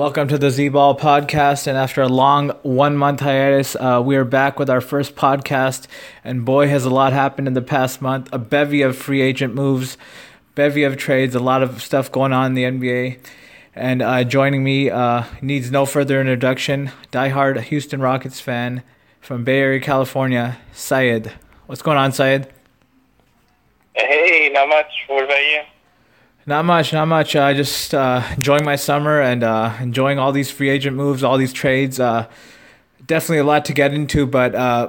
Welcome to the Z Ball podcast. And after a long one month hiatus, uh, we are back with our first podcast. And boy, has a lot happened in the past month. A bevy of free agent moves, bevy of trades, a lot of stuff going on in the NBA. And uh, joining me uh, needs no further introduction. Diehard Houston Rockets fan from Bay Area, California, Syed. What's going on, Syed? Hey, not much. What about you? Not much, not much. Uh, just uh, enjoying my summer and uh, enjoying all these free agent moves, all these trades. Uh, definitely a lot to get into, but uh,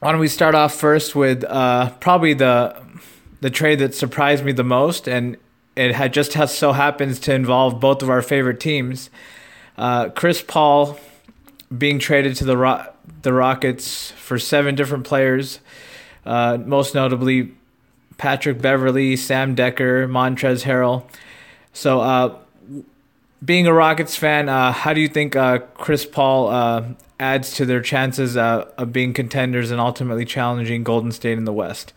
why don't we start off first with uh, probably the the trade that surprised me the most, and it had just has so happens to involve both of our favorite teams. Chris Paul being traded to the Ro- the Rockets for seven different players, most notably Patrick Beverley, Sam Dekker, Montrezl Harrell. So, uh, being a Rockets fan, uh, how do you think uh, Chris Paul uh, adds to their chances uh, of being contenders and ultimately challenging Golden State in the West?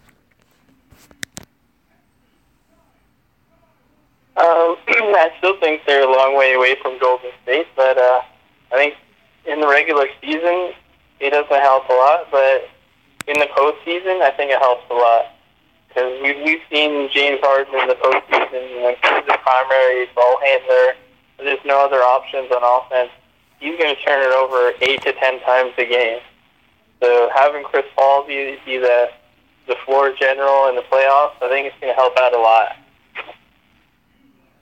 Um, I still think they're a long way away from Golden State, but uh, I think in the regular season it doesn't help a lot. But in the postseason, I think it helps a lot. Because we've, we've seen James Harden in the postseason he's the primary ball handler. There's no other options on offense. He's going to turn it over eight to ten times a game. So having Chris Paul be, be the the floor general in the playoffs, I think it's going to help out a lot.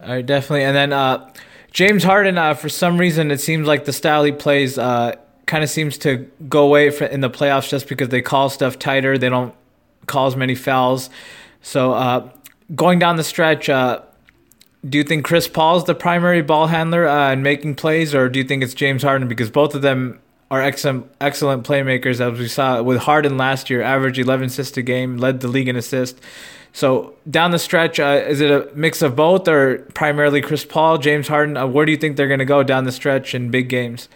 All right, definitely. And then uh, James Harden, uh, for some reason, it seems like the style he plays uh, kind of seems to go away in the playoffs just because they call stuff tighter. They don't call as many fouls. So uh, going down the stretch, uh, do you think Chris Paul's the primary ball handler uh, and making plays, or do you think it's James Harden? Because both of them are excellent, excellent playmakers, as we saw with Harden last year, averaged 11 assists a game, led the league in assists. So down the stretch, uh, is it a mix of both, or primarily Chris Paul, James Harden? Uh, where do you think they're going to go down the stretch in big games?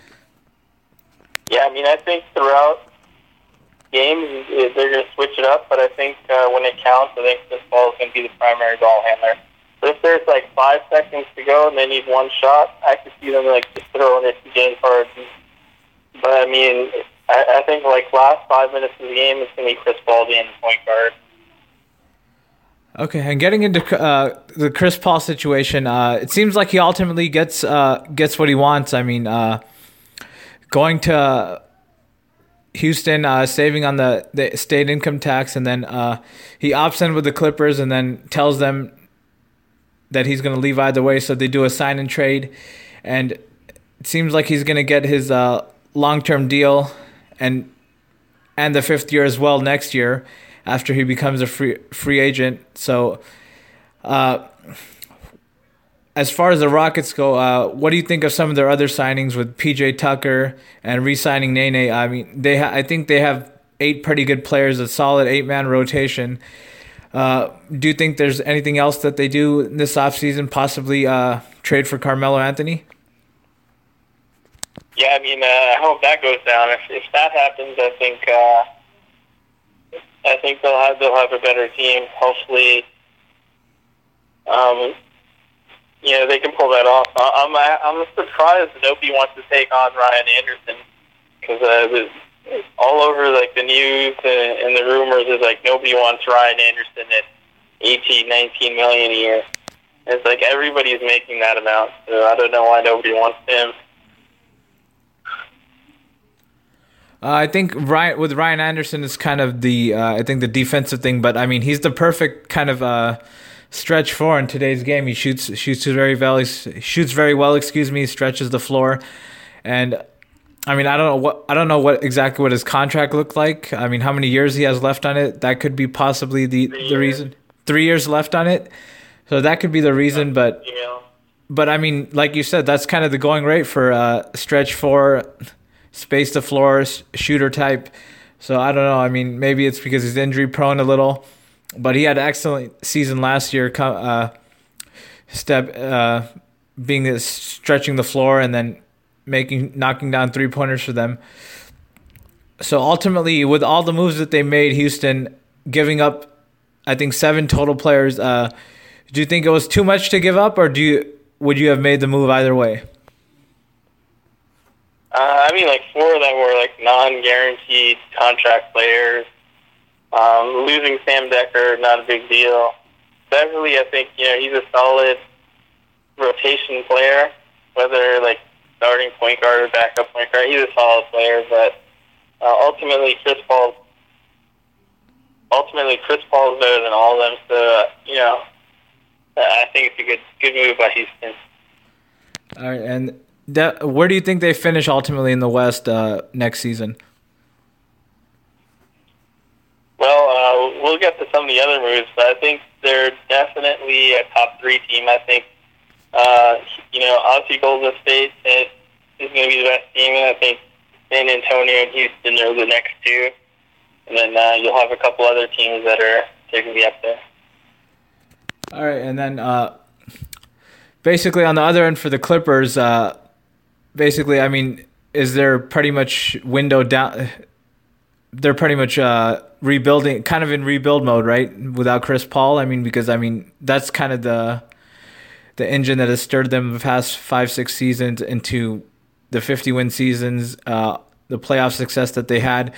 Yeah, I mean, I think throughout games, they're going to switch it up. But I think uh, when it counts, I think Chris Paul is going to be the primary ball handler. But if there's like five seconds to go and they need one shot, I could see them like just throwing it to James Harden. But I mean, I, I think like last five minutes of the game, it's going to be Chris Paul being the point guard. Okay, and getting into uh, the Chris Paul situation, uh, it seems like he ultimately gets uh, gets what he wants. I mean, uh, going to Houston uh, saving on the, the state income tax, and then uh, he opts in with the Clippers, and then tells them that he's going to leave either way. So they do a sign and trade, and it seems like he's going to get his uh, long term deal, and and the fifth year as well next year after he becomes a free free agent. So. As far as the Rockets go, uh, what do you think of some of their other signings with PJ Tucker and re-signing Nene? I mean, they ha- I think they have eight pretty good players, a solid eight-man rotation. Uh, do you think there's anything else that they do this offseason, possibly uh, trade for Carmelo Anthony? Yeah, I mean, uh, I hope that goes down. If, if that happens, I think uh, I think they'll have they'll have a better team. Hopefully, um, you know, they can pull that off. I'm I'm surprised nobody wants to take on Ryan Anderson because uh, all over like the news and, and the rumors is like nobody wants Ryan Anderson at 18, 19 million a year. It's like everybody's making that amount, so I don't know why nobody wants him. Uh, I think Ryan with Ryan Anderson is kind of the uh, I think the defensive thing, but I mean he's the perfect kind of uh, stretch four in today's game. He shoots shoots very well. Shoots very well. Excuse me. Stretches the floor, and I mean I don't know what I don't know what exactly what his contract looked like. I mean how many years he has left on it. That could be possibly the the reason. three years left on it, so that could be the reason. But but I mean, like you said, that's kind of the going rate for uh, stretch four, space to floor shooter type. So I don't know. I mean, maybe it's because he's injury prone a little, but he had an excellent season last year. Uh, step uh, being this stretching the floor and then making knocking down three pointers for them. So ultimately, with all the moves that they made, Houston giving up, I think seven total players. Uh, do you think it was too much to give up, or do you would you have made the move either way? uh, I mean, like four them were like non-guaranteed contract players. Um, losing Sam Dekker, not a big deal. Beverley, I think you know he's a solid rotation player, whether like starting point guard or backup point guard. He's a solid player, but uh, ultimately Chris Paul. Ultimately, Chris Paul is better than all of them. So uh, you know, I think it's a good good move by Houston. All right, and that, where do you think they finish ultimately in the West uh, next season? Well, uh, we'll get to some of the other moves, but I think they're definitely a top three team. I think, uh, you know, obviously Golden State is, going to be the best team, and I think San Antonio and Houston are the next two. And then uh, you'll have a couple other teams that are they're going to be up there. All right, and then uh, basically on the other end for the Clippers, uh, basically, I mean, is there pretty much window down? They're pretty much uh, rebuilding, kind of in rebuild mode, right? Without Chris Paul, I mean, because I mean that's kind of the the engine that has stirred them the past five, six seasons into the fifty win seasons, uh, the playoff success that they had.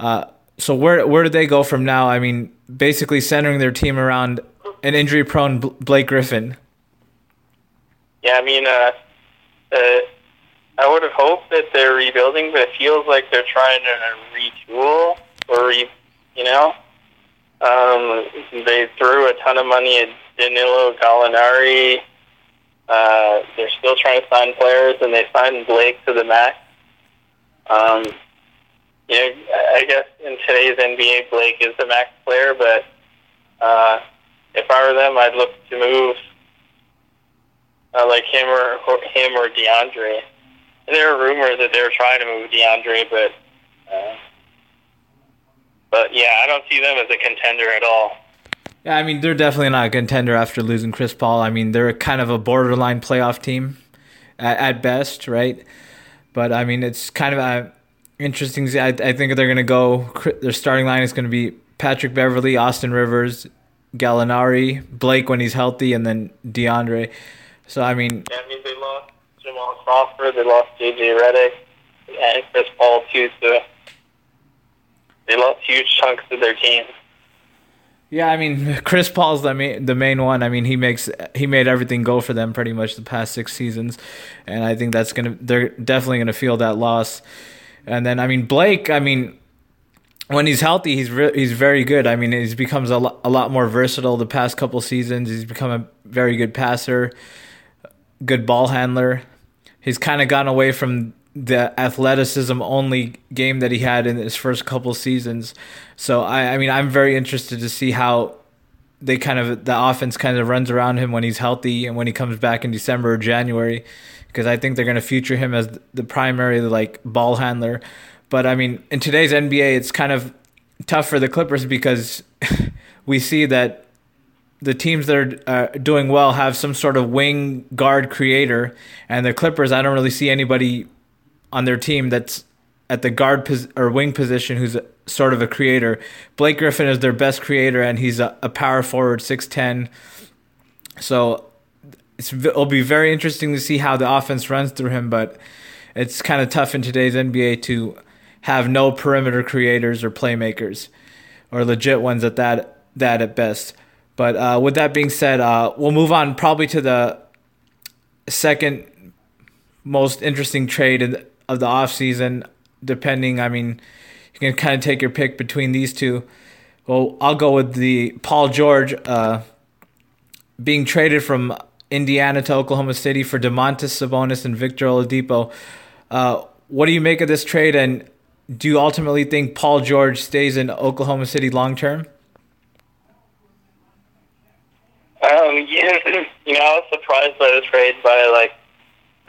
Uh, so where where do they go from now? I mean, basically centering their team around an injury prone Blake Griffin. Yeah, I mean, uh, uh, I would have hoped that they're rebuilding, but it feels like they're trying to retool or, re, you know, um, they threw a ton of money at Danilo Gallinari. Uh, they're still trying to sign players, and they signed Blake to the max. Um, you know, I guess in today's NBA, Blake is the max player, but uh, if I were them, I'd look to move uh, like him or, or him or DeAndre. There are rumors that they're trying to move DeAndre, but uh, but yeah, I don't see them as a contender at all. Yeah, I mean they're definitely not a contender after losing Chris Paul. I mean they're kind of a borderline playoff team at, at best, right? But I mean it's kind of uh, interesting. I, I think they're going to go. Their starting line is going to be Patrick Beverley, Austin Rivers, Gallinari, Blake when he's healthy, and then DeAndre. So I mean, Yeah, I mean they lost Jamal Crawford, they lost JJ Redick, and Chris Paul too. So they lost huge chunks of their team. yeah, I mean Chris Paul's the main the main one. I mean he makes he made everything go for them pretty much the past six seasons, and I think that's gonna they're definitely gonna feel that loss. And then I mean Blake, I mean when he's healthy, he's re- he's very good. I mean, he's becomes a, lo- a lot more versatile the past couple seasons. He's become a very good passer, good ball handler. He's kind of gone away from the athleticism only game that he had in his first couple seasons. So I, I mean, I'm very interested to see how they kind of the offense kind of runs around him when he's healthy and when he comes back in December or January, because I think they're going to feature him as the primary like ball handler. But I mean, in today's NBA, it's kind of tough for the Clippers because we see that the teams that are uh, doing well have some sort of wing guard creator, and the Clippers, I don't really see anybody on their team that's at the guard pos- or wing position who's a, sort of a creator. Blake Griffin is their best creator, and he's a, a power forward, six ten. So it'll be very interesting to see how the offense runs through him, but it's kind of tough in today's NBA to have no perimeter creators or playmakers, or legit ones at that that at best. But uh, with that being said, uh, we'll move on probably to the second most interesting trade in, of the offseason, depending. I mean, you can kind of take your pick between these two. Well, I'll go with the Paul George uh, being traded from Indiana to Oklahoma City for Domantas Sabonis and Victor Oladipo. Uh, what do you make of this trade, and do you ultimately think Paul George stays in Oklahoma City long term? Yeah, you know, I was surprised by the trade by like,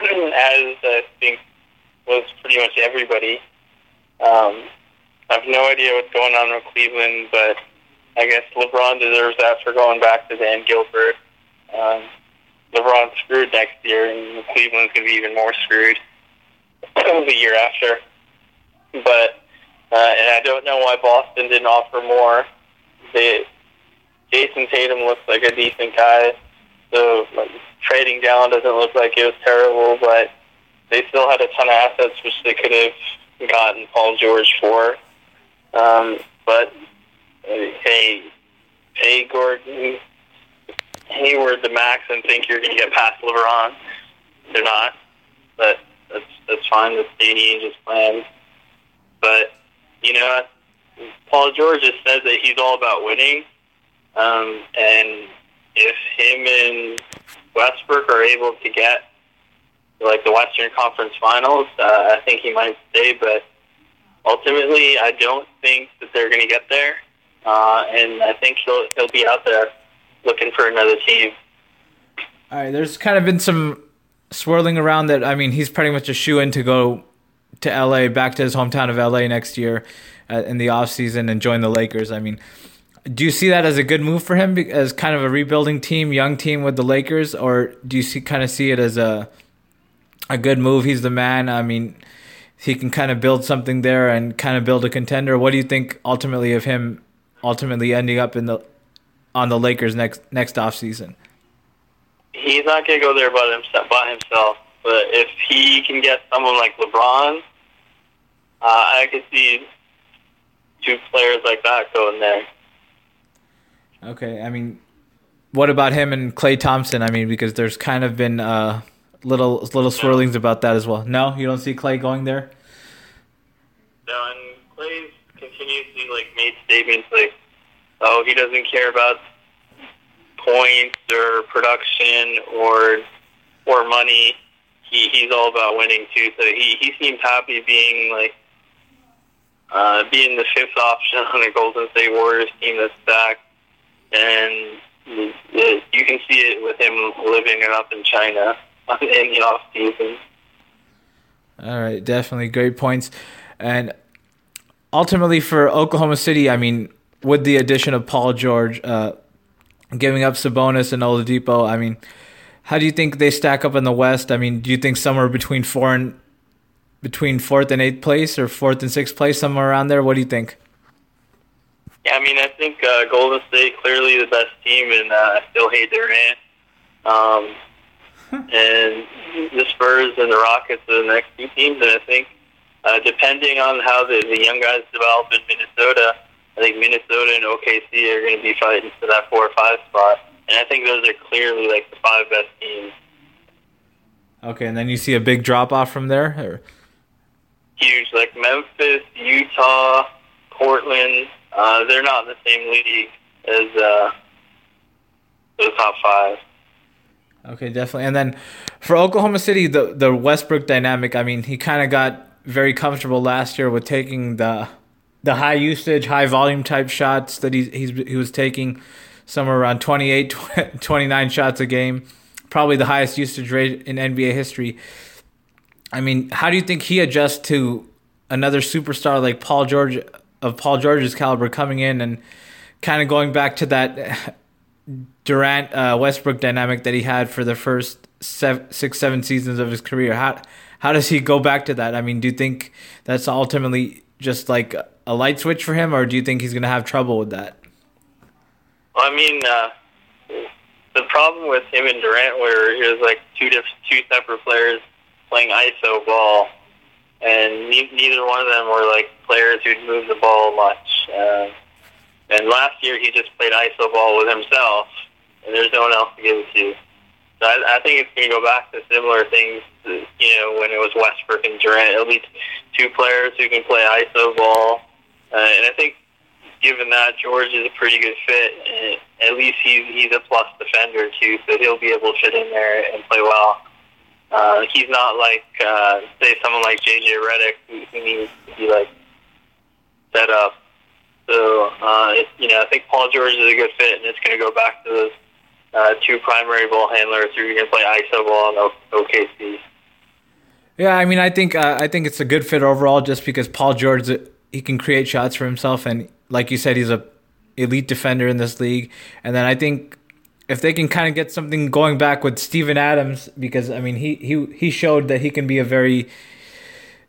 as I think was pretty much everybody. Um, I have no idea what's going on with Cleveland, but I guess LeBron deserves that for going back to Dan Gilbert. Um, LeBron's screwed next year, and Cleveland's going to be even more screwed the year after. But uh, and I don't know why Boston didn't offer more. They, Jayson Tatum looks like a decent guy, so like, trading down doesn't look like it was terrible. But they still had a ton of assets which they could have gotten Paul George for. Um, but hey, hey Gordon Hayward the max and think you're going to get past LeBron. They're not, but that's that's fine. That's Danny Ainge's plan. But you know, Paul George just says that he's all about winning, um, and if him and Westbrook are able to get like the Western Conference Finals, uh, I think he might stay. But ultimately, I don't think that they're going to get there, uh, and I think he'll he'll be out there looking for another team. All right, there's kind of been some swirling around that. I mean, he's pretty much a shoe in to go to LA, back to his hometown of LA next year uh, in the off season and join the Lakers. I mean, do you see that as a good move for him as kind of a rebuilding team, young team with the Lakers, or do you see kind of see it as a a good move? He's the man. I mean, he can kind of build something there and kind of build a contender. What do you think ultimately of him ultimately ending up in the on the Lakers next next off season? He's not to go there by himself. By himself, but if he can get someone like LeBron, uh, I could see two players like that going there. Okay, I mean, what about him and Klay Thompson? I mean, because there's kind of been uh, little little swirlings about that as well. No, you don't see Klay going there. No, and Klay continuously like made statements like, "Oh, he doesn't care about points or production or or money. He he's all about winning too. So he he seems happy being like uh, being the fifth option on the Golden State Warriors team that's stacked, and you can see it with him living it up in China in the off season. All right, definitely great points, and ultimately for Oklahoma City, I mean, with the addition of Paul George, uh, giving up Sabonis and Oladipo, I mean, how do you think they stack up in the West? I mean, do you think somewhere between four and between fourth and eighth place, or fourth and sixth place, somewhere around there? What do you think? Yeah, I mean, I think uh, Golden State clearly the best team, and uh, I still hate Durant. Um, and the Spurs and the Rockets are the next two teams, and I think uh, depending on how the, the young guys develop in Minnesota, I think Minnesota and OKC are going to be fighting for that four or five spot, and I think those are clearly like the five best teams. Okay, and then you see a big drop off from there. Or? Huge, like Memphis, Utah, Portland. Uh, they're not in the same league as uh, the top five. Okay, definitely. And then for Oklahoma City, the the Westbrook dynamic. I mean, he kind of got very comfortable last year with taking the the high usage, high volume type shots that he he's, he was taking somewhere around 28, 29 shots a game, probably the highest usage rate in NBA history. I mean, how do you think he adjusts to another superstar like Paul George of Paul George's caliber coming in and kind of going back to that Durant uh, Westbrook dynamic that he had for the first seven, six seven seasons of his career? How how does he go back to that? I mean, do you think that's ultimately just like a light switch for him, or do you think he's going to have trouble with that? I mean, uh, the problem with him and Durant were he was like two different, two separate players playing ISO ball, and ne- neither one of them were like players who'd move the ball much. Uh, and last year he just played ISO ball with himself, and there's no one else to give it to. So I, I think it's going to go back to similar things, to, you know, when it was Westbrook and Durant. It'll be two players who can play ISO ball, uh, and I think given that George is a pretty good fit, and at least he's he's a plus defender too, so he'll be able to fit in there and play well. Uh, he's not like uh, say someone like JJ Redick who, needs to be like set up. So uh, it, you know, I think Paul George is a good fit, and it's going to go back to those uh, uh, two primary ball handlers who can play ISO ball in OKC. Yeah, I mean, I think uh, I think it's a good fit overall, just because Paul George he can create shots for himself, and like you said, he's a elite defender in this league. And then I think if they can kind of get something going back with Steven Adams, because I mean, he he he showed that he can be a very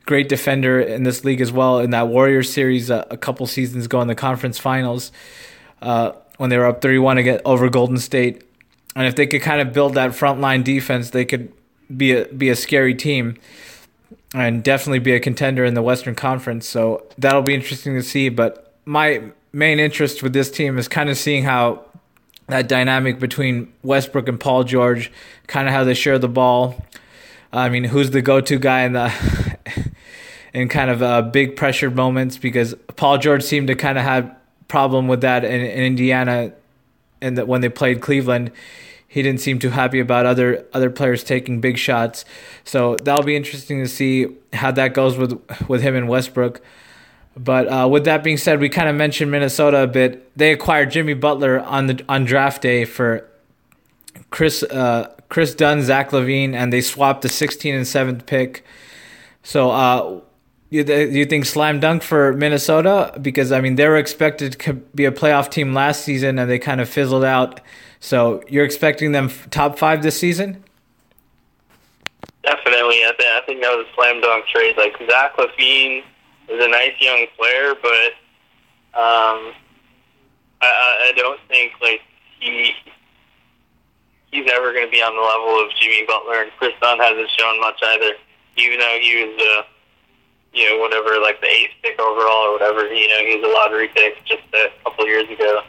great defender in this league as well. In that Warriors series uh, a couple seasons ago in the conference finals, uh, when they were up 31 against over Golden State, and if they could kind of build that front line defense, they could be a be a scary team and definitely be a contender in the Western Conference. So that'll be interesting to see. But my main interest with this team is kind of seeing how that dynamic between Westbrook and Paul George, kind of how they share the ball. I mean, who's the go-to guy in the in kind of uh, big pressured moments? Because Paul George seemed to kind of have problem with that in, in Indiana, and that when they played Cleveland, he didn't seem too happy about other other players taking big shots. So that'll be interesting to see how that goes with with him and Westbrook. But uh, with that being said, we kind of mentioned Minnesota a bit. They acquired Jimmy Butler on the on draft day for Chris uh, Kris Dunn, Zach LaVine, and they swapped the 16 and 7th pick. So, uh, you, you think slam dunk for Minnesota? Because I mean, they were expected to be a playoff team last season, and they kind of fizzled out so you're expecting them top five this season? Definitely. I, th- I think that was a slam dunk trade. Like Zach LaVine is a nice young player, but um, I, I don't think like he he's ever going to be on the level of Jimmy Butler, and Kris Dunn hasn't shown much either. Even though he was a you know whatever like the eighth pick overall or whatever, you know he was a lottery pick just a couple years ago.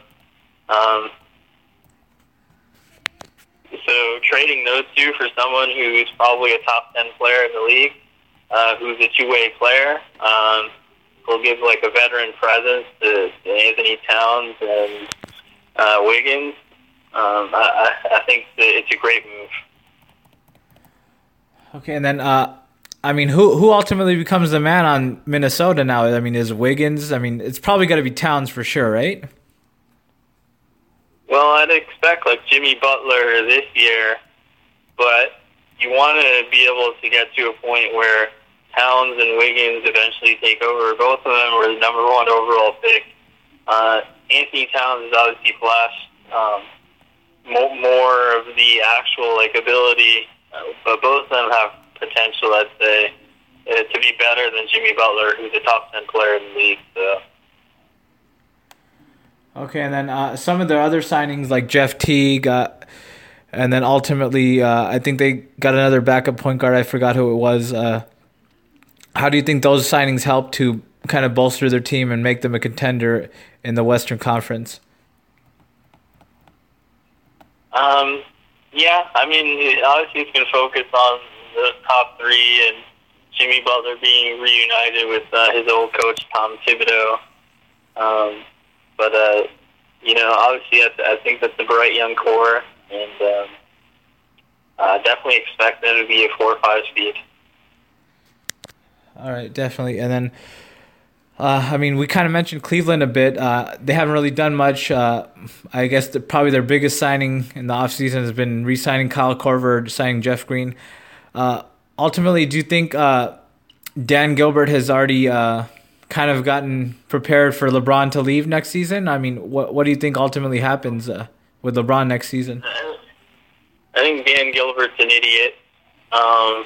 Um, so trading those two for someone who's probably a top ten player in the league, uh, who's a two way player, um, will give like a veteran presence to, to Anthony Towns and uh, Wiggins. Um, I, I think it's a great move. Okay, and then uh, I mean, who who ultimately becomes the man on Minnesota now? I mean, is Wiggins? I mean, it's probably got to be Towns for sure, right? Well, I'd expect like Jimmy Butler this year, but you want to be able to get to a point where Towns and Wiggins eventually take over. Both of them were the number one overall pick. Uh, Anthony Towns is obviously flashed um, more, of the actual like ability, uh, but both of them have potential, I'd say, uh, to be better than Jimmy Butler, who's a top ten player in the league. So. Okay, and then uh, some of the other signings like Jeff Teague, uh, and then ultimately uh, I think they got another backup point guard. I forgot who it was. Uh, how do you think those signings help to kind of bolster their team and make them a contender in the Western Conference? Um, yeah, I mean, obviously it's going to focus on the top three and Jimmy Butler being reunited with uh, his old coach Tom Thibodeau. Um, but uh, you know, obviously, I, I think that's a bright young core, and um, definitely expect them to be a four or five speed. All right, definitely, and then. Uh, I mean, we kind of mentioned Cleveland a bit. Uh, they haven't really done much. Uh, I guess the, probably their biggest signing in the offseason has been re signing Kyle Korver, signing Jeff Green. Uh, ultimately, do you think uh, Dan Gilbert has already uh, kind of gotten prepared for LeBron to leave next season? I mean, what what do you think ultimately happens uh, with LeBron next season? I think Dan Gilbert's an idiot. Um,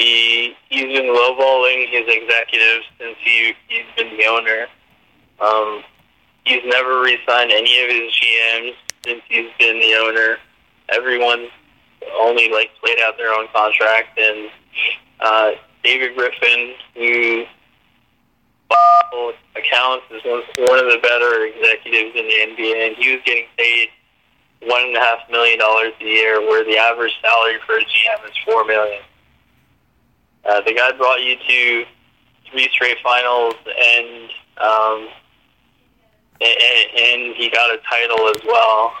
he he's been lowballing his executives since he he's been the owner. Um, he's never re-signed any of his GMs since he's been the owner. Everyone only like played out their own contract, and uh, David Griffin, who accounts is one of the better executives in the NBA, and he was getting paid one and a half million dollars a year, where the average salary for a GM is four million. Uh, the guy brought you to three straight finals, and um, and, and he got a title as well,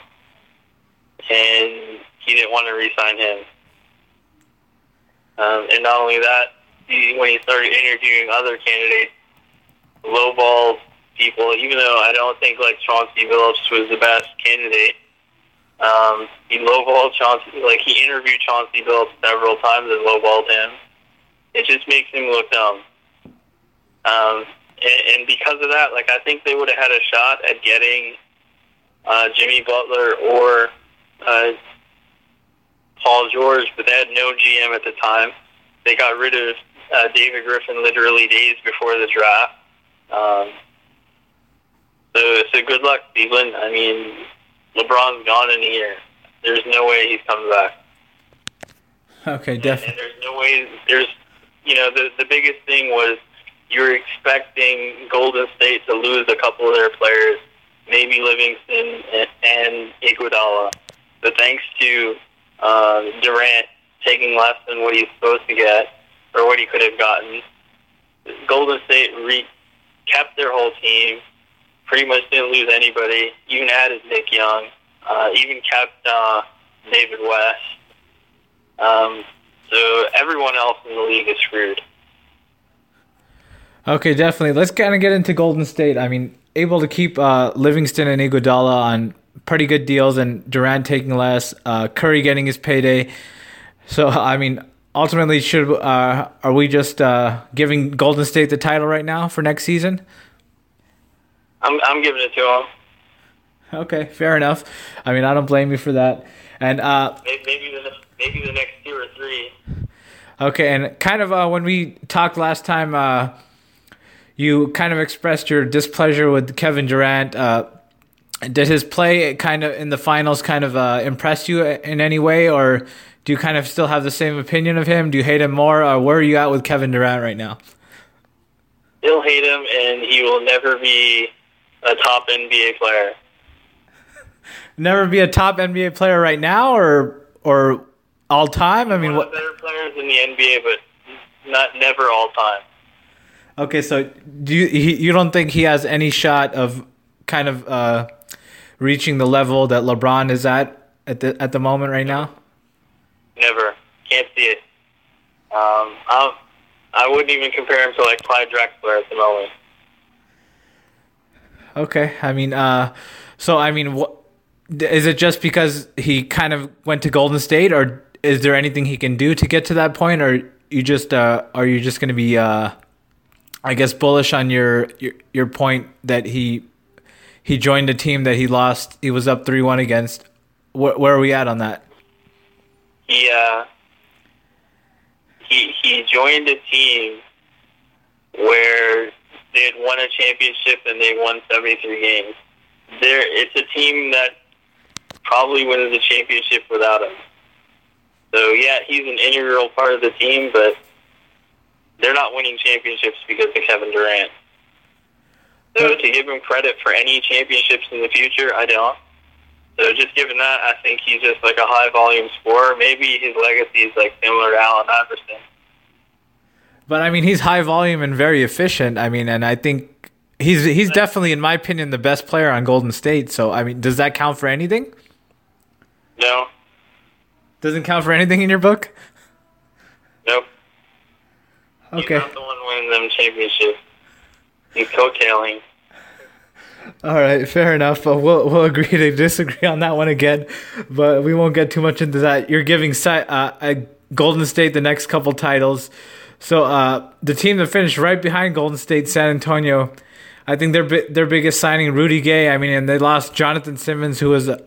and he didn't want to re-sign him. Um, and not only that, he, when he started interviewing other candidates, lowball people, even though I don't think like Chauncey Billups was the best candidate. Um, he lowballed Chauncey. Like he interviewed Chauncey Billups several times and lowballed him. It just makes him look dumb. Um, and, and because of that, like I think they would have had a shot at getting uh, Jimmy Butler or uh, Paul George, but they had no GM at the time. They got rid of uh, David Griffin literally days before the draft. Um, so, so good luck, Cleveland. I mean, LeBron's gone in a year. There's no way he's coming back. Okay, And, definitely. and there's no way. There's, you know, the the biggest thing was you were expecting Golden State to lose a couple of their players, maybe Livingston and, and Iguodala. But thanks to uh, Durant taking less than what he's supposed to get or what he could have gotten, Golden State re- kept their whole team. Pretty much didn't lose anybody. Even added Nick Young. Uh, even kept uh, David West. Um, so everyone else in the league is screwed. Okay, definitely. Let's kind of get into Golden State. I mean, able to keep uh, Livingston and Iguodala on pretty good deals, and Durant taking less, uh, Curry getting his payday. So, I mean, ultimately, should uh, are we just uh, giving Golden State the title right now for next season? I'm I'm giving it to him. Okay, fair enough. I mean, I don't blame you for that. And uh, Maybe, maybe the maybe the next two or three. Okay, and kind of uh, when we talked last time, uh, you kind of expressed your displeasure with Kevin Durant. Uh, did his play kind of in the finals kind of uh, impress you in any way, or do you kind of still have the same opinion of him? Do you hate him more, or where are you at with Kevin Durant right now? He'll hate him, and he will never be a top NBA player. Never be a top NBA player right now, or or all time. I mean, what? better players in the NBA, but not never all time. Okay, so do you you don't think he has any shot of kind of uh, reaching the level that LeBron is at at the at the moment right now? Never. Can't see it. Um, I I wouldn't even compare him to like Clyde Drexler at the moment. Okay, I mean, uh, so I mean, what is it? Just because he kind of went to Golden State, or is there anything he can do to get to that point, or you just uh, are you just going to be, uh, I guess, bullish on your, your your point that he he joined a team that he lost, he was up three one against. Where, where are we at on that? He uh, he he joined a team where they had won a championship and they won seventy three games. There, it's a team that probably wins the championship without him. So yeah, he's an integral part of the team, but they're not winning championships because of Kevin Durant. So to give him credit for any championships in the future, I don't. So just given that, I think he's just like a high volume scorer. Maybe his legacy is like similar to Allen Iverson. But I mean, he's high volume and very efficient. I mean, and I think he's he's definitely, in my opinion, the best player on Golden State. So I mean, does that count for anything? No, Doesn't count for anything in your book? nope. Okay. He's not the one winning them championships. He's coattailing. All right, fair enough. Uh, we'll we'll agree to disagree on that one again, but we won't get too much into that. You're giving uh, uh, Golden State the next couple titles. So uh, the team that finished right behind Golden State, San Antonio, I think their their biggest signing, Rudy Gay. I mean, and they lost Jonathan Simmons, who was a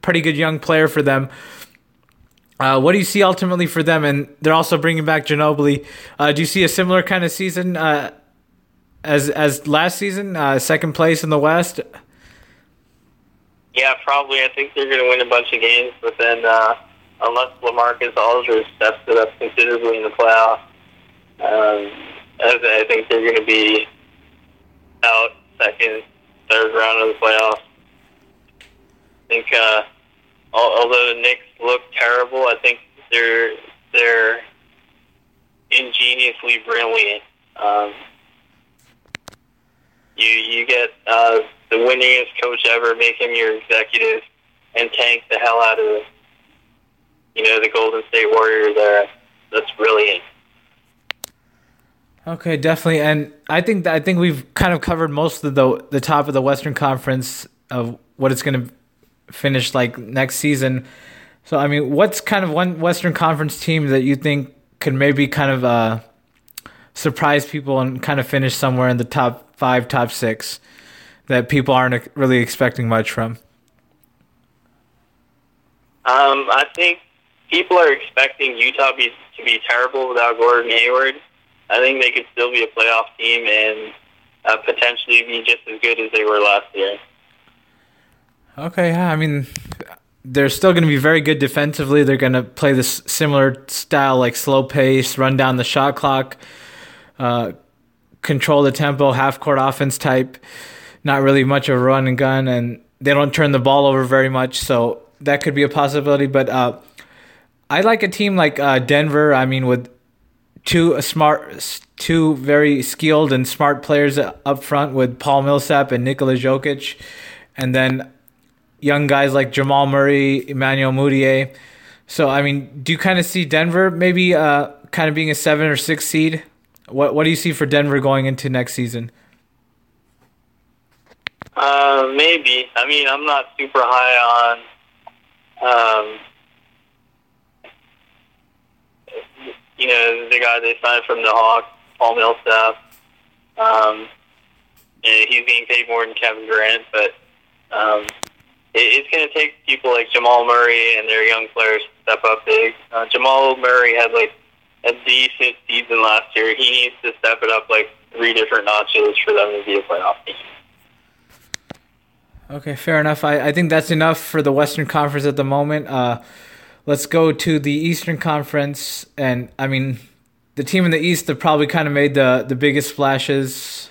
pretty good young player for them. Uh, what do you see ultimately for them? And they're also bringing back Ginobili. Uh, do you see a similar kind of season uh, as as last season, uh, second place in the West? Yeah, probably. I think they're going to win a bunch of games, but then uh, unless LaMarcus Aldridge steps it up considerably in the playoffs, um, I, think they're going to be out second, third round of the playoffs. I think, uh, although the Knicks look terrible, I think they're they're ingeniously brilliant. Um, you you get uh, the winningest coach ever, make him your executive, and tank the hell out of you know the Golden State Warriors. There, that's brilliant. Okay, definitely, and I think I think we've kind of covered most of the the top of the Western Conference of what it's going to finish like next season. So I mean, what's kind of one Western Conference team that you think could maybe kind of uh, surprise people and kind of finish somewhere in the top five, top six that people aren't really expecting much from? Um, I think people are expecting Utah be, to be terrible without Gordon Hayward. I think they could still be a playoff team and uh, potentially be just as good as they were last year. Okay, yeah, I mean, they're still going to be very good defensively. They're going to play this similar style, like slow pace, run down the shot clock, uh, control the tempo, half court offense type. Not really much of a run and gun, and they don't turn the ball over very much. So that could be a possibility. But uh, I like a team like uh, Denver. I mean, with two smart, two very skilled and smart players up front with Paul Millsap and Nikola Jokic, and then young guys like Jamal Murray, Emmanuel Mudiay. So, I mean, do you kind of see Denver maybe uh, kind of being a seven or six seed? What What do you see for Denver going into next season? Uh, maybe. I mean, I'm not super high on. Um, you know, the guy they signed from the Hawks, Paul Millsap. Um, and he's being paid more than Kevin Durant, but um, it's going to take people like Jamal Murray and their young players to step up big. Uh, Jamal Murray had like a decent season last year. He needs to step it up like three different notches for them to be a playoff team. Okay, fair enough. I, I think that's enough for the Western Conference at the moment. Uh, let's go to the Eastern Conference, and I mean, the team in the East that probably kind of made the the biggest splashes,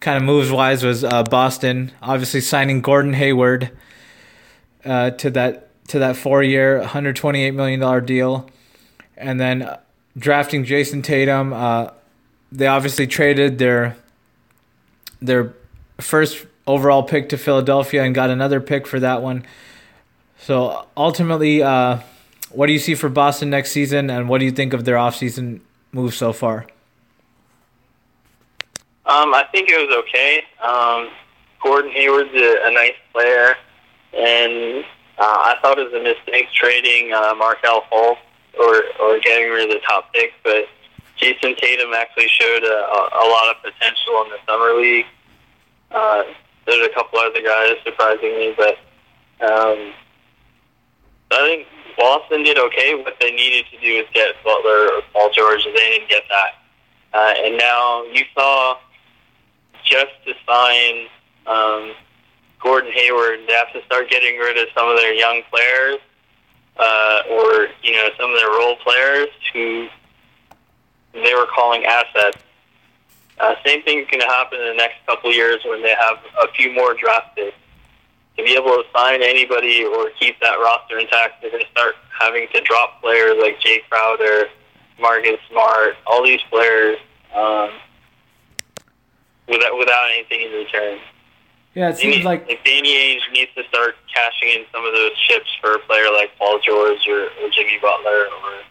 kind of moves wise, was uh, Boston. Obviously, signing Gordon Hayward uh, to that to that four year, hundred twenty eight million dollar deal, and then drafting Jayson Tatum. Uh, they obviously traded their their first overall pick to Philadelphia and got another pick for that one. So ultimately, uh, what do you see for Boston next season, and what do you think of their offseason move so far? Um, I think it was okay. Um, Gordon Hayward's a, a nice player, and uh, I thought it was a mistake trading uh, Markelle Fultz or or getting rid of the top pick, but Jayson Tatum actually showed a, a, lot of potential in the summer league. Uh, there's a couple other guys surprisingly, but um, I think Boston did okay. What they needed to do is get Butler or Paul George, and they didn't get that. Uh, and now you saw just to sign um, Gordon Hayward, they have to start getting rid of some of their young players, uh, or you know some of their role players who they were calling assets. Uh, same thing's going to happen in the next couple years when they have a few more draft picks to be able to sign anybody or keep that roster intact, they're going to start having to drop players like Jae Crowder, Marcus Smart, all these players um, without without anything in return. Yeah, it seems need, like like Danny Ainge needs to start cashing in some of those chips for a player like Paul George or, or Jimmy Butler or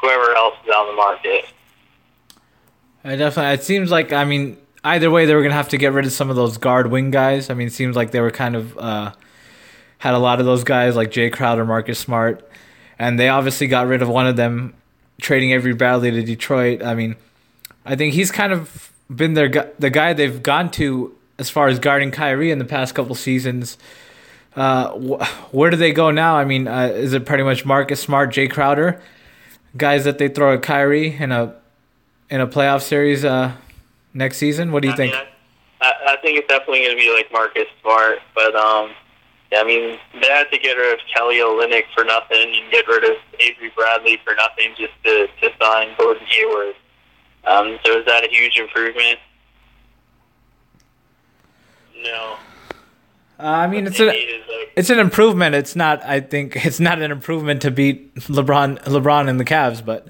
whoever else is on the market. I definitely. It seems like I mean either way, they were gonna have to get rid of some of those guard wing guys. I mean, it seems like they were kind of uh, had a lot of those guys like Jae Crowder, Marcus Smart, and they obviously got rid of one of them, trading Avery Bradley to Detroit. I mean, I think he's kind of been their the guy they've gone to as far as guarding Kyrie in the past couple seasons. Uh, wh- where do they go now? I mean, uh, is it pretty much Marcus Smart, Jae Crowder, guys that they throw at Kyrie in a in a playoff series? Uh, next season? What do you I think? Mean, I, I think it's definitely going to be like Marcus Smart, but um, yeah, I mean they had to get rid of Kelly Olynyk for nothing and get rid of Avery Bradley for nothing just to to sign Gordon Hayward. Um, so is that a huge improvement? No. Uh, I mean, it's an it's an improvement. It's not. I think it's not an improvement to beat LeBron LeBron and the Cavs, but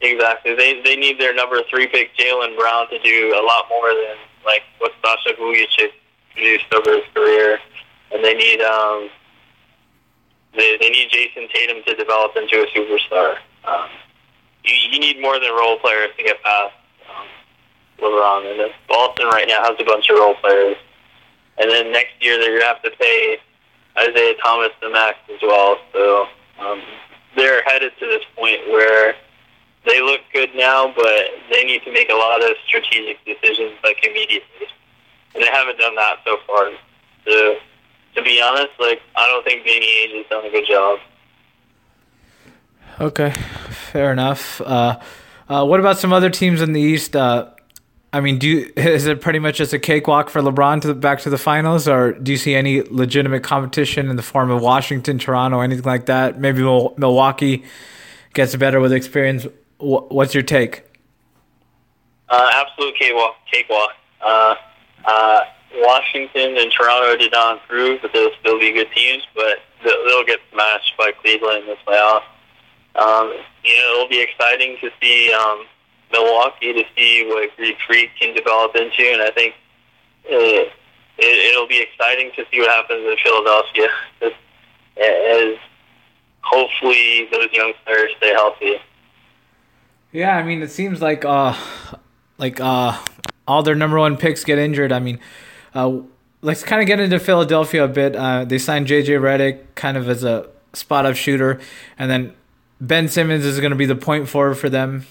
Exactly. They they need their number three pick Jaylen Brown to do a lot more than like what Sasha Vujacic produced over his career, and they need um they they need Jayson Tatum to develop into a superstar. Um, you, you need more than role players to get past um, LeBron, and Boston right now has a bunch of role players, and then next year they're gonna have to pay Isaiah Thomas the max as well. So um, they're headed to this point where they look good now, but they need to make a lot of strategic decisions like immediately, and they haven't done that so far. So to be honest, like I don't think Danny Ainge has done a good job. Okay, fair enough. Uh, uh, what about some other teams in the East? Uh, I mean, do is it pretty much just a cakewalk for LeBron to the, back to the finals, or do you see any legitimate competition in the form of Washington, Toronto, anything like that? Maybe Milwaukee gets better with experience. What's your take? Uh, absolute cakewalk. cakewalk. Uh, uh, Washington and Toronto did not improve, but they'll still be good teams. But they'll get smashed by Cleveland in the playoffs. Um, you know, it'll be exciting to see um, Milwaukee to see what Greek Freak can develop into, and I think uh, it, it'll be exciting to see what happens in Philadelphia as hopefully those young players stay healthy. Yeah, I mean, it seems like uh, like uh, all their number one picks get injured. I mean, uh, let's kind of get into Philadelphia a bit. Uh, they signed JJ Redick kind of as a spot up shooter, and then Ben Simmons is going to be the point forward for them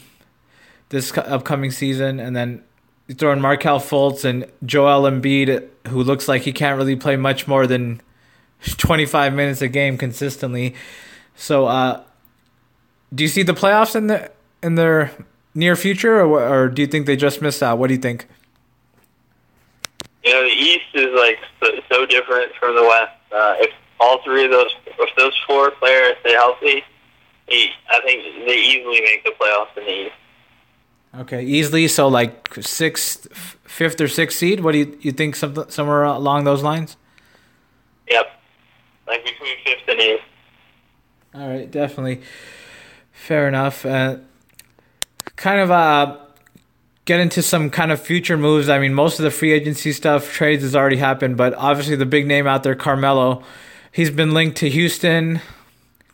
this upcoming season, and then you throw in Markelle Fultz and Joel Embiid, who looks like he can't really play much more than 25 minutes a game consistently. So, uh, do you see the playoffs in the in their near future, or or do you think they just missed out? What do you think? You know, the East is like so, so different from the West. Uh, if all three of those, if those four players stay healthy, I think they easily make the playoffs in the East. Okay, easily. So like sixth, fifth or sixth seed. What do you you think? Something somewhere along those lines. Yep, like between fifth and eighth. All right, definitely. Fair enough. Uh, kind of uh, get into some kind of future moves. I mean, most of the free agency stuff, trades has already happened, but obviously the big name out there, Carmelo, he's been linked to Houston,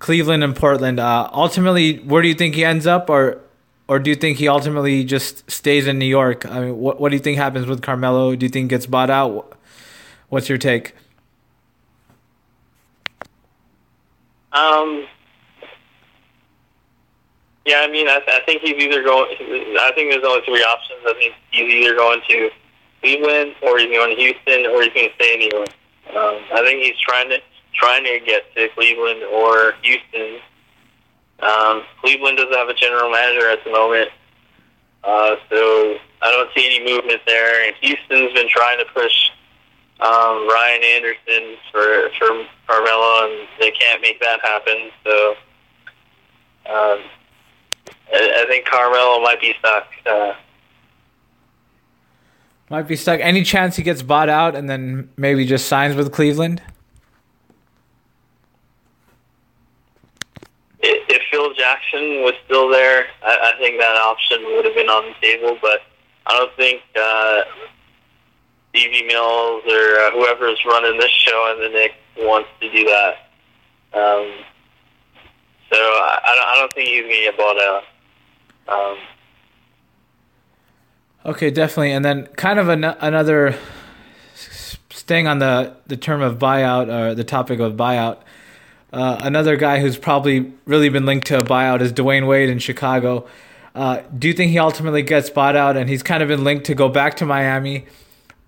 Cleveland, and Portland. Uh, ultimately, where do you think he ends up, or or do you think he ultimately just stays in New York? I mean, what what do you think happens with Carmelo? Do you think gets bought out? What's your take? Um. Yeah, I mean, I, I think he's either going. I think there's only three options. I think he's either going to Cleveland, or he's going to Houston, or he's going to stay in New York. Um, I think he's trying to trying to get to Cleveland or Houston. Um, Cleveland doesn't have a general manager at the moment, uh, so I don't see any movement there. And Houston's been trying to push um, Ryan Anderson for for Carmelo, and they can't make that happen. So um, I, I think Carmelo might be stuck. Uh, might be stuck. Any chance he gets bought out and then maybe just signs with Cleveland? If Phil Jackson was still there, I, I think that option would have been on the table. But I don't think uh, Stevie Mills or uh, whoever is running this show in the Knicks wants to do that. Um, so I, I, don't, I don't think he's going to get bought out. Um, okay, definitely. And then kind of an, another staying on the, the term of buyout or the topic of buyout. Uh, another guy who's probably really been linked to a buyout is Dwyane Wade in Chicago. Uh, do you think he ultimately gets bought out and he's kind of been linked to go back to Miami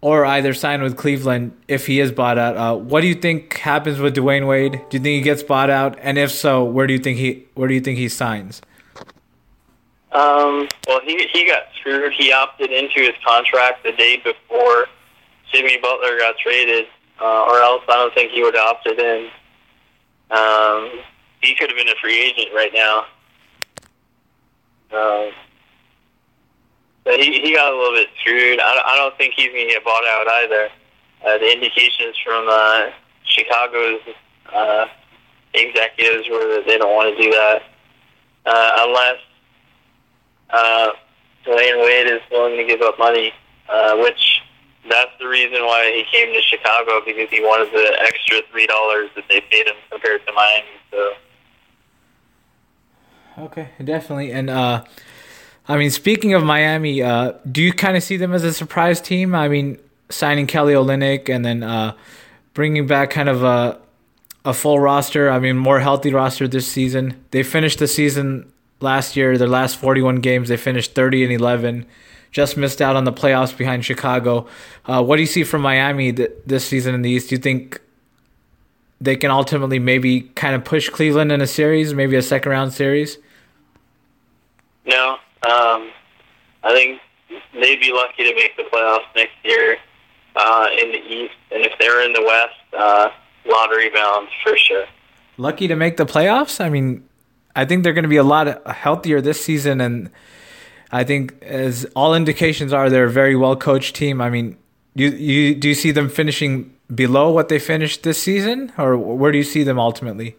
or either sign with Cleveland if he is bought out? Uh, what do you think happens with Dwyane Wade? Do you think he gets bought out? And if so, where do you think he where do you think he signs? Um, well, he he got screwed. He opted into his contract the day before Jimmy Butler got traded, uh, or else I don't think he would have opted in. Um, he could have been a free agent right now. Um, but he, he got a little bit screwed. I, I don't think he's going to get bought out either. Uh, the indications from uh, Chicago's uh, executives were that they don't want to do that uh, unless uh, Dwyane Wade is willing to give up money, uh, which that's the reason why he came to Chicago because he wanted the extra three dollars that they paid him compared to Miami. So. Okay, definitely, and uh, I mean, speaking of Miami, uh, do you kind of see them as a surprise team? I mean, signing Kelly Olynyk and then uh, bringing back kind of a a full roster. I mean, more healthy roster this season. They finished the season last year. Their last 41 games, they finished 30 and 11. Just missed out on the playoffs behind Chicago. Uh, what do you see from Miami th- this season in the East? Do you think they can ultimately maybe kind of push Cleveland in a series, maybe a second round series? No, um, I think they'd be lucky to make the playoffs next year uh, in the East, and if they're in the West, uh, lottery bound for sure. Lucky to make the playoffs. I mean, I think they're going to be a lot healthier this season, and I think as all indications are, they're a very well coached team. I mean, you you do you see them finishing below what they finished this season, or where do you see them ultimately?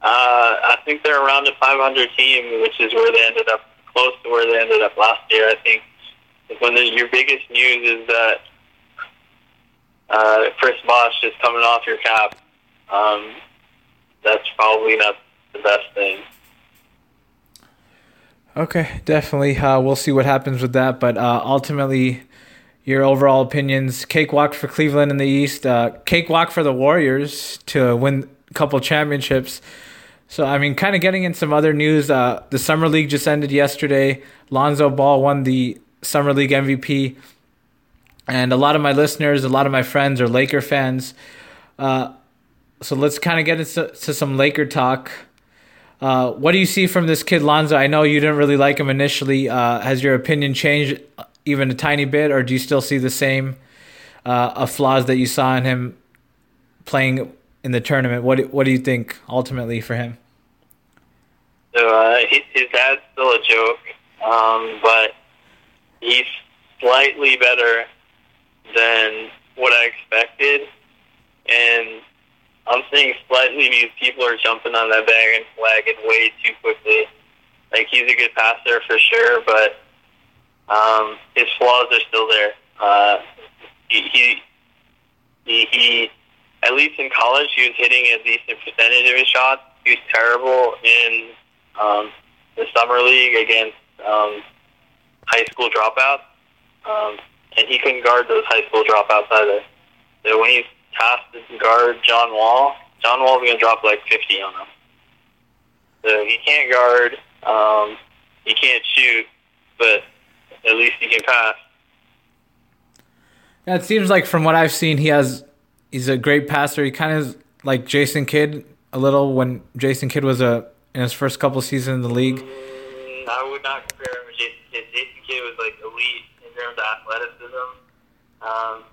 Uh, I think they're around a 500 team, which is where they ended up, close to where they ended up last year. I think when the, your biggest news is that uh, Chris Bosh is coming off your cap, um, that's probably not the best thing. Okay, definitely. Uh, we'll see what happens with that, but uh, ultimately, your overall opinions: cakewalk for Cleveland in the East, uh, cakewalk for the Warriors to win a couple championships. So, I mean, kind of getting in some other news. Uh, the summer league just ended yesterday. Lonzo Ball won the summer league MVP, and a lot of my listeners, a lot of my friends are Laker fans. Uh, so let's kind of get into some Laker talk. Uh, what do you see from this kid Lonzo? I know you didn't really like him initially. Uh, has your opinion changed even a tiny bit, or do you still see the same uh, flaws that you saw in him playing in the tournament? What What do you think ultimately for him? So uh, his dad's still a joke, um, but he's slightly better than what I expected, and I'm seeing slightly these people are jumping on that bag wagon way too quickly. Like he's a good passer for sure, but um, his flaws are still there. Uh, he, he he he at least in college he was hitting a decent percentage of his shots. He was terrible in um, the summer league against um, high school dropouts, um, and he couldn't guard those high school dropouts either. So when he's tasked to guard John Wall, John Wall's going to drop like 50 on him. So he can't guard, um, he can't shoot, but at least he can pass. Yeah, it seems like from what I've seen, he has he's a great passer. He kind of like Jason Kidd a little when Jason Kidd was a in his first couple seasons in the league. Mm, I would not compare him with Jason Kidd. Jason Kidd was like elite in terms of athleticism. Um,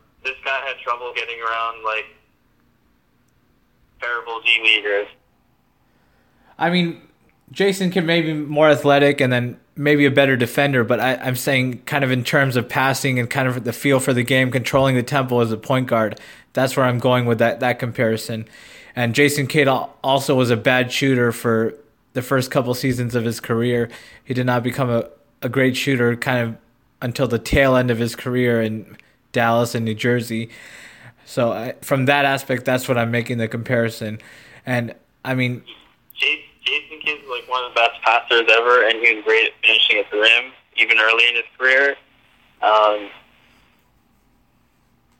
this had trouble getting around like terrible G leaguers. I mean, Jason can maybe be more athletic and then maybe a better defender, but I, am saying kind of in terms of passing and kind of the feel for the game, controlling the tempo as a point guard. That's where I'm going with that that comparison. And Jason Kidd also was a bad shooter for the first couple seasons of his career. He did not become a, a great shooter kind of until the tail end of his career in Dallas and New Jersey. So I, from that aspect, that's what I'm making the comparison. And I mean, Jason, Jason is like one of the best passers ever, and he was great at finishing at the rim, even early in his career. Um,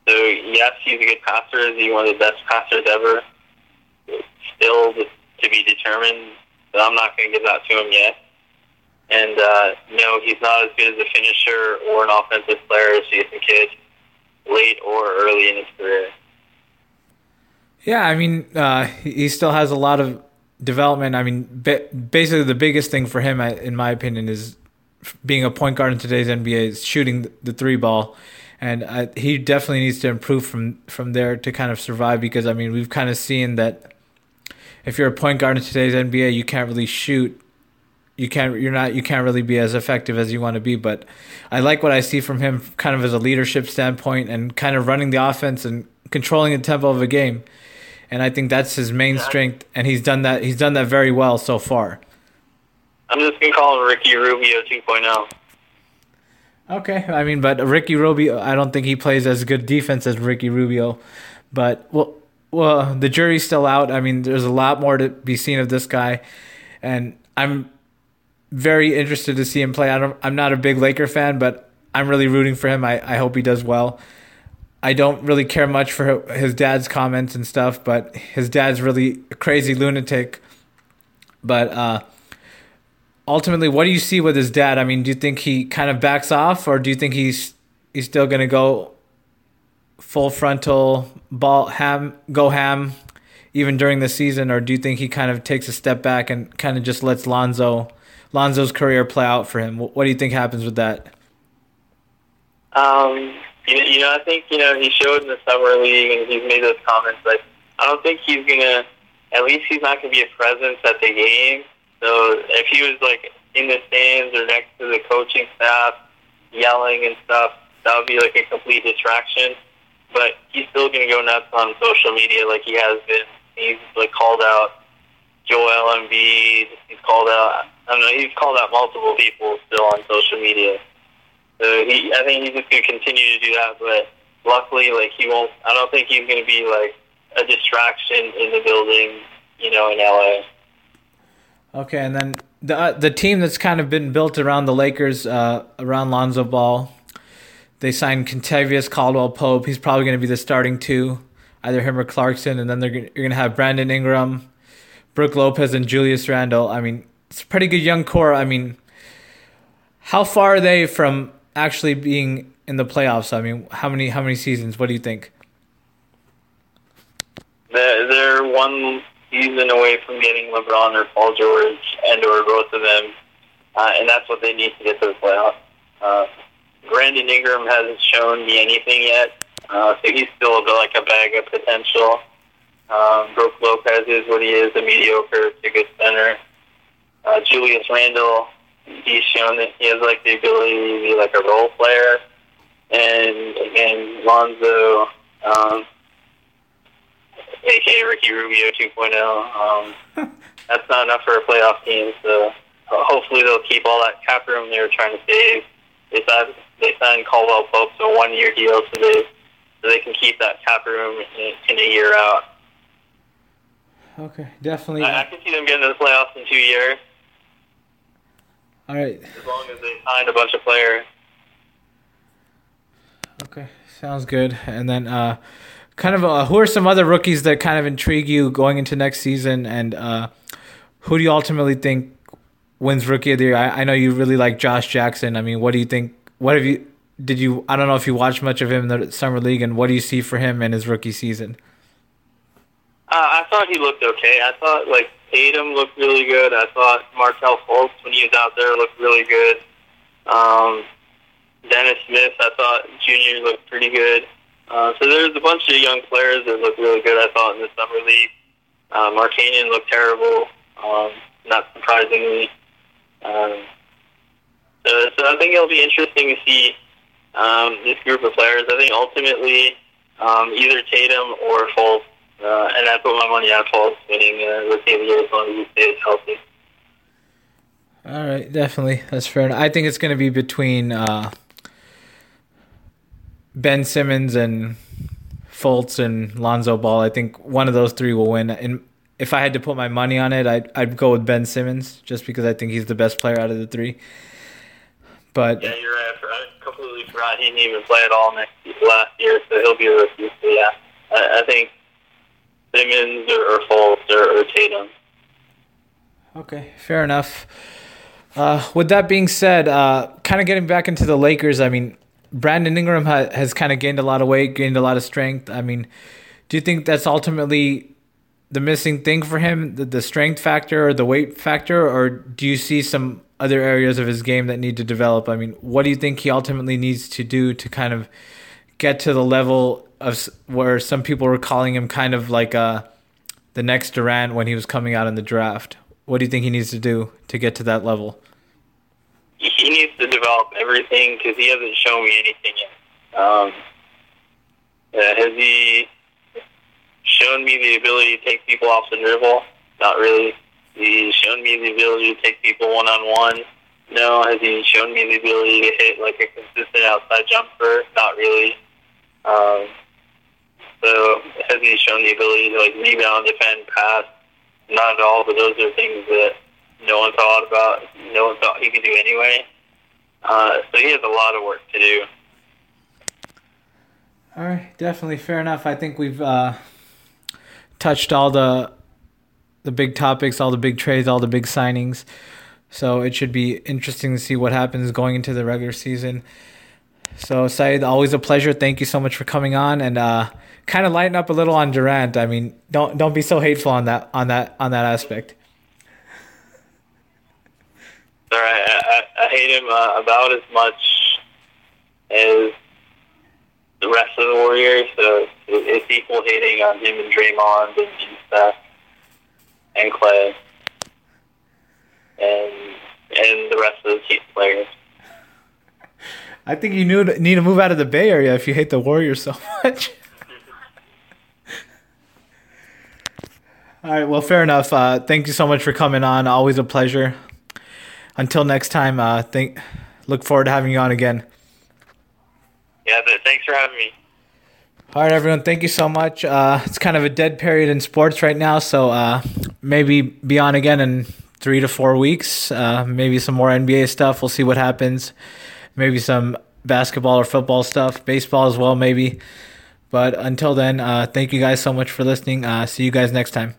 so yes, he's a good passer. Is he one of the best passers ever? Still to be determined. But I'm not going to give that to him yet. And uh, no, he's not as good as a finisher or an offensive player as Jason Kidd, late or early in his career. Yeah, I mean, uh, he still has a lot of development. I mean, basically, the biggest thing for him, in my opinion, is being a point guard in today's NBA is shooting the three ball, and uh, he definitely needs to improve from from there to kind of survive. Because I mean, we've kind of seen that if you're a point guard in today's NBA, you can't really shoot. You can't. You're not. You can't really be as effective as you want to be. But I like what I see from him, kind of as a leadership standpoint, and kind of running the offense and controlling the tempo of a game and I think that's his main strength, and he's done that. He's done that very well so far. I'm just gonna call him Ricky Rubio 2.0. Okay, I mean, but Ricky Rubio, I don't think he plays as good defense as Ricky Rubio, but well, well, the jury's still out. I mean, there's a lot more to be seen of this guy, and I'm very interested to see him play. I don't, I'm not a big Laker fan, but I'm really rooting for him. I, I hope he does well. I don't really care much for his dad's comments and stuff, but his dad's really a crazy lunatic. But uh, ultimately, what do you see with his dad? I mean, do you think he kind of backs off, or do you think he's he's still going to go full frontal ball ham go ham even during the season, or do you think he kind of takes a step back and kind of just lets Lonzo Lonzo's career play out for him? What do you think happens with that? Um, you know, you know, I think you know he showed in the summer league and he's made those comments, but I don't think he's gonna. At least he's not gonna be a presence at the game. So if he was like in the stands or next to the coaching staff, yelling and stuff, that would be like a complete distraction. But he's still gonna go nuts on social media like he has been. He's like called out Joel Embiid. He's called out. I don't know. He's called out multiple people still on social media. So he, I think he's just gonna continue to do that. But luckily, like he won't. I don't think he's gonna be like a distraction in the building. You know, in LA. Okay, and then the uh, the team that's kind of been built around the Lakers, uh, around Lonzo Ball. They signed Kentavious Caldwell Pope. He's probably going to be the starting two, either him or Clarkson. And then they're you're going to have Brandon Ingram, Brook Lopez, and Julius Randle. I mean, it's a pretty good young core. I mean, how far are they from actually being in the playoffs? I mean, how many how many seasons? What do you think? They're one season away from getting LeBron or Paul George and or both of them, uh, and that's what they need to get to the playoffs. Uh, Brandon Ingram hasn't shown me anything yet, uh, so he's still a bit like a bag of potential. Um, Brook Lopez is what he is, a mediocre to good center. Uh, Julius Randle, he's shown that he has like the ability to be like a role player. And again, Lonzo, um, aka Ricky Rubio 2.0, um, that's not enough for a playoff team. So uh, hopefully they'll keep all that cap room they were trying to save. They signed, they signed Caldwell Pope to a one year deal so they so they can keep that cap room in, in a year out. Okay, definitely. I, I can see them getting to the playoffs in two years. All right. As long as they find a bunch of players. Okay, sounds good. And then, uh, kind of, uh, who are some other rookies that kind of intrigue you going into next season? And uh, who do you ultimately think wins Rookie of the Year? I, I know you really like Josh Jackson. I mean, what do you think? What have you? Did you? I don't know if you watched much of him in the summer league, and what do you see for him in his rookie season? Uh, I thought he looked okay. I thought like Tatum looked really good. I thought Markelle Fultz when he was out there looked really good. Um, Dennis Smith, I thought Junior looked pretty good. Uh, so there's a bunch of young players that look really good. I thought in the summer league, uh, Markkanen looked terrible. Um, not surprisingly. Um, so, so I think it'll be interesting to see um, this group of players. I think ultimately um, either Tatum or Fultz uh, and I put my money on Fultz winning uh, Rookie of the Year as long as he stays healthy. All right, definitely. That's fair. Enough. I think it's going to be between uh, Ben Simmons and Fultz and Lonzo Ball. I think one of those three will win. And if I had to put my money on it, I'd, I'd go with Ben Simmons just because I think he's the best player out of the three. But yeah, you're right. I completely forgot he didn't even play at all next last year, so he'll be a rookie. So yeah, I, I think Simmons or, or Fultz or, or Tatum. Okay, fair enough. Uh, with that being said, uh, kind of getting back into the Lakers, I mean, Brandon Ingram ha- has kind of gained a lot of weight, gained a lot of strength. I mean, do you think that's ultimately the missing thing for him, the, the strength factor or the weight factor, or do you see some other areas of his game that need to develop? I mean, what do you think he ultimately needs to do to kind of get to the level of where some people were calling him kind of like uh, the next Durant when he was coming out in the draft? What do you think he needs to do to get to that level? He needs to develop everything because he hasn't shown me anything yet. Um, has he shown me the ability to take people off the dribble? Not really. He's shown me the ability to take people one on one. No. Has he shown me the ability to hit like a consistent outside jumper? Not really. Um, so has he shown the ability to like rebound, defend, pass? Not at all. But those are things that no one thought about. No one thought he could do anyway. Uh, so he has a lot of work to do. All right, definitely fair enough. I think we've uh, touched all the the big topics, all the big trades, all the big signings. So it should be interesting to see what happens going into the regular season. So Syed, always a pleasure. Thank you so much for coming on and uh, kind of lighten up a little on Durant. I mean, don't don't be so hateful on that on that on that aspect. All right, I, I, I hate him uh, about as much as the rest of the Warriors. So it's equal hating on him and Draymond and Steph and Clay and and the rest of the team players. I think you need to move out of the Bay Area if you hate the Warriors so much. All right, well, fair enough. Uh, thank you so much for coming on. Always a pleasure. Until next time, uh, think, look forward to having you on again. Yeah, thanks for having me. All right, everyone. Thank you so much. Uh, it's kind of a dead period in sports right now, so uh, maybe be on again in three to four weeks. Uh, maybe some more NBA stuff. We'll see what happens. Maybe some basketball or football stuff, baseball as well, maybe. But until then, uh, thank you guys so much for listening. Uh, see you guys next time.